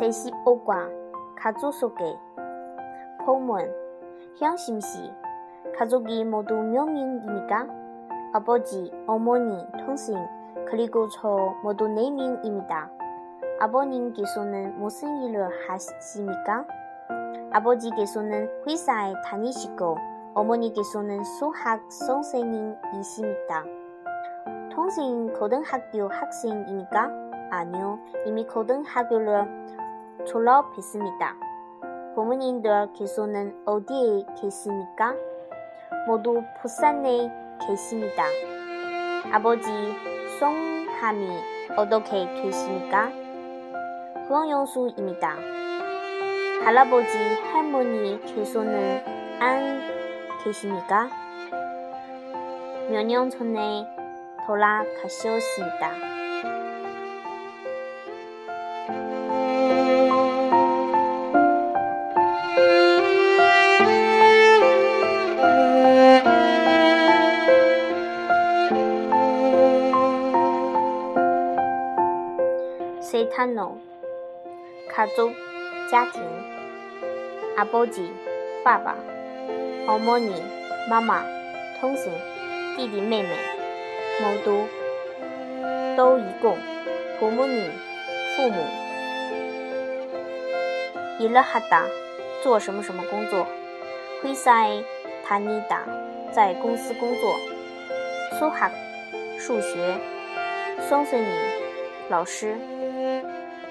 제15과 가족 소개 포문 형심시 가족이 모두 몇 명입니까? 아버지, 어머니, 동생, 그리고 저 모두 네 명입니다. 아버님께서는 무슨 일을 하십니까? 아버지께서는 회사에 다니시고 어머니께서는 수학 선생님이십니다. 동생 고등학교 학생입니까? 아니요, 이미 고등학교를 졸업했습니다. 부모님들께서는 어디에 계십니까? 모두 부산에 계십니다. 아버지 송함이 어떻게 되십니까? 후원영수입니다. 할아버지 할머니께서는 안 계십니까? 몇 년 전에 돌아가셨습니다. 세탄노 가족家庭 아버지, 爸爸, 어머니, 마마, 동생, 弟弟妹妹 모두 또 이고 부모님, 父母 일을 하다, 做什么什么工作 회사에 다니다, 在公司工作 수학, 数学 선생님, 老师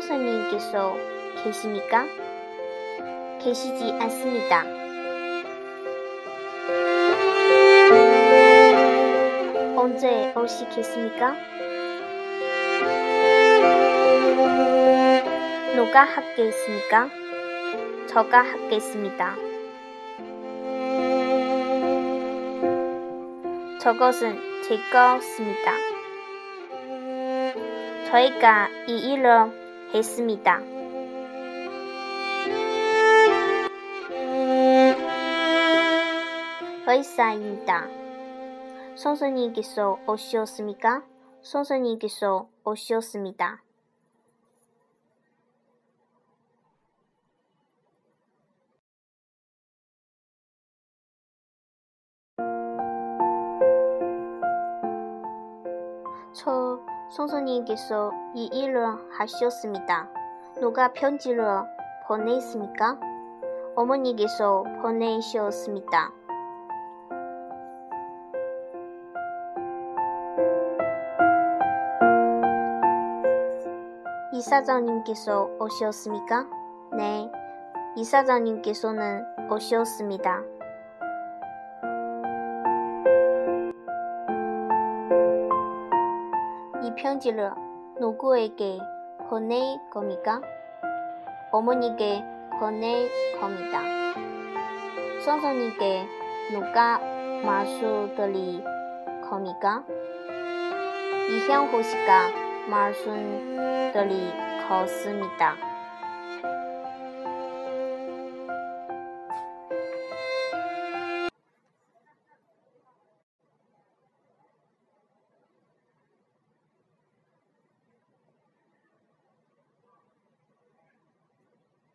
선생님께서 계십니까? 계시지 않습니다. 언제 오시겠습니까? 누가 하겠습니까? 저가 하겠습니다. 저것은 제 것입니다. 저희가 이 일을 했습니다. 의사입니다. 선생님께서 오셨습니까? 선생님께서 오셨습니다. 저 선생님께서 이 일을 하셨습니다. 누가 편지를 보냈습니까? 어머니께서 보내셨습니다. 이사장님께서 오셨습니까? 네, 이사장님께서는 오셨습니다. 편지를 누구에게 보낼 겁니까? 어머니께 보낼 겁니다. 선생님께 누가 말씀드릴 겁니까? 이형호 씨가 말씀드릴 것입니다.